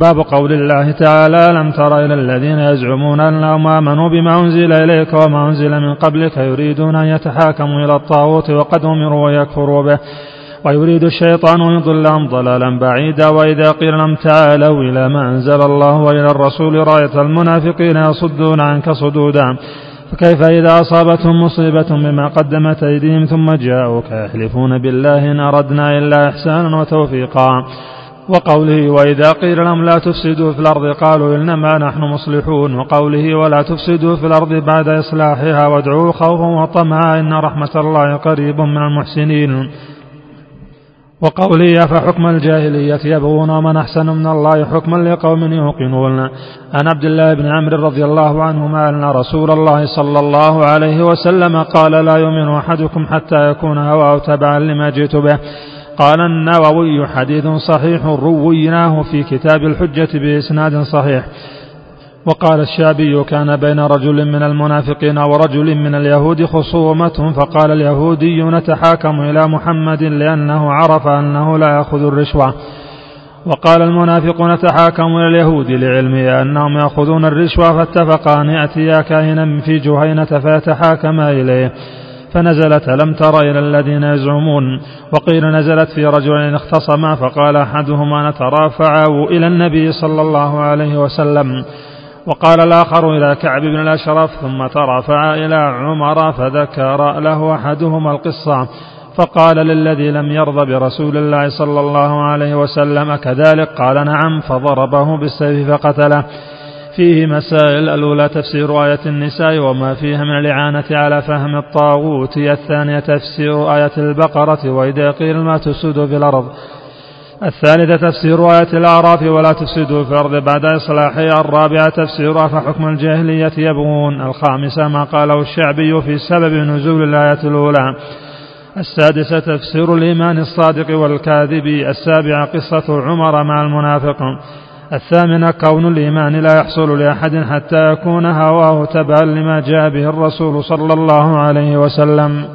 باب قول الله تعالى لم تر إلى الذين يزعمون أنهم آمنوا بما أنزل إليك وما أنزل من قبلك يريدون أن يتحاكموا إلى الطاغوت وقد أمروا ويكفروا به ويريد الشيطان أن يضلهم ضلالا بعيدا وإذا قيل لهم تعالوا إلى ما أنزل الله وإلى الرسول رأيت المنافقين يصدون عنك صدودا فكيف إذا أصابتهم مصيبة بما قدمت أيديهم ثم جاءوك يحلفون بالله إن أردنا إلا إحسانا وتوفيقا؟ وقوله وإذا قيل لهم لا تفسدوا في الأرض قالوا إنما نحن مصلحون وقوله ولا تفسدوا في الأرض بعد إصلاحها وادعوا خوفا وطمعا إن رحمة الله قريب من المحسنين. وقوله أفحكم الجاهلية يبغون ومن أحسن من الله حكما لقوم يوقنون. عن عبد الله بن عمرو رضي الله عنهما أن رسول الله صلى الله عليه وسلم قال لا يؤمن أحدكم حتى يكون هواه تبعا لما جئت به. قال النووي حديث صحيح رويناه في كتاب الحجة بإسناد صحيح. وقال الشعبي كان بين رجل من المنافقين ورجل من اليهود خصومة فقال اليهودي نتحاكم إلى محمد لأنه عرف أنه لا يأخذ الرشوة. وقال المنافق نتحاكم إلى اليهود لعلمه أنهم يأخذون الرشوة فاتفقا أن يأتيا كاهنا في جهينة فيتحاكما إليه. فنزلت ألم تر إلى الذين يزعمون وقيل نزلت في رجلين اختصما فقال أحدهما نترافعا إلى النبي صلى الله عليه وسلم وقال الآخر إلى كعب بن الأشرف ثم ترفع إلى عمر فذكر له أحدهما القصة فقال للذي لم يرضى برسول الله صلى الله عليه وسلم كذلك قال نعم فضربه بالسيف فقتله فيه مسائل الأولى تفسير آية النساء وما فيها من الإعانة على فهم الطاغوت الثانية تفسير آية البقرة وإذا قيل ما تسود في الأرض. الثالثة تفسير آية الأعراف ولا تفسدوا في الأرض بعد إصلاحها الرابعة تفسير أفحكم الجاهلية يبغون. الخامسة ما قاله الشعبي في سبب نزول الآية الأولى. السادسة تفسير الإيمان الصادق والكاذب. السابعة قصة عمر مع المنافق. الثامنة كون الإيمان لا يحصل لأحد حتى يكون هواه تبعا لما جاء به الرسول صلى الله عليه وسلم.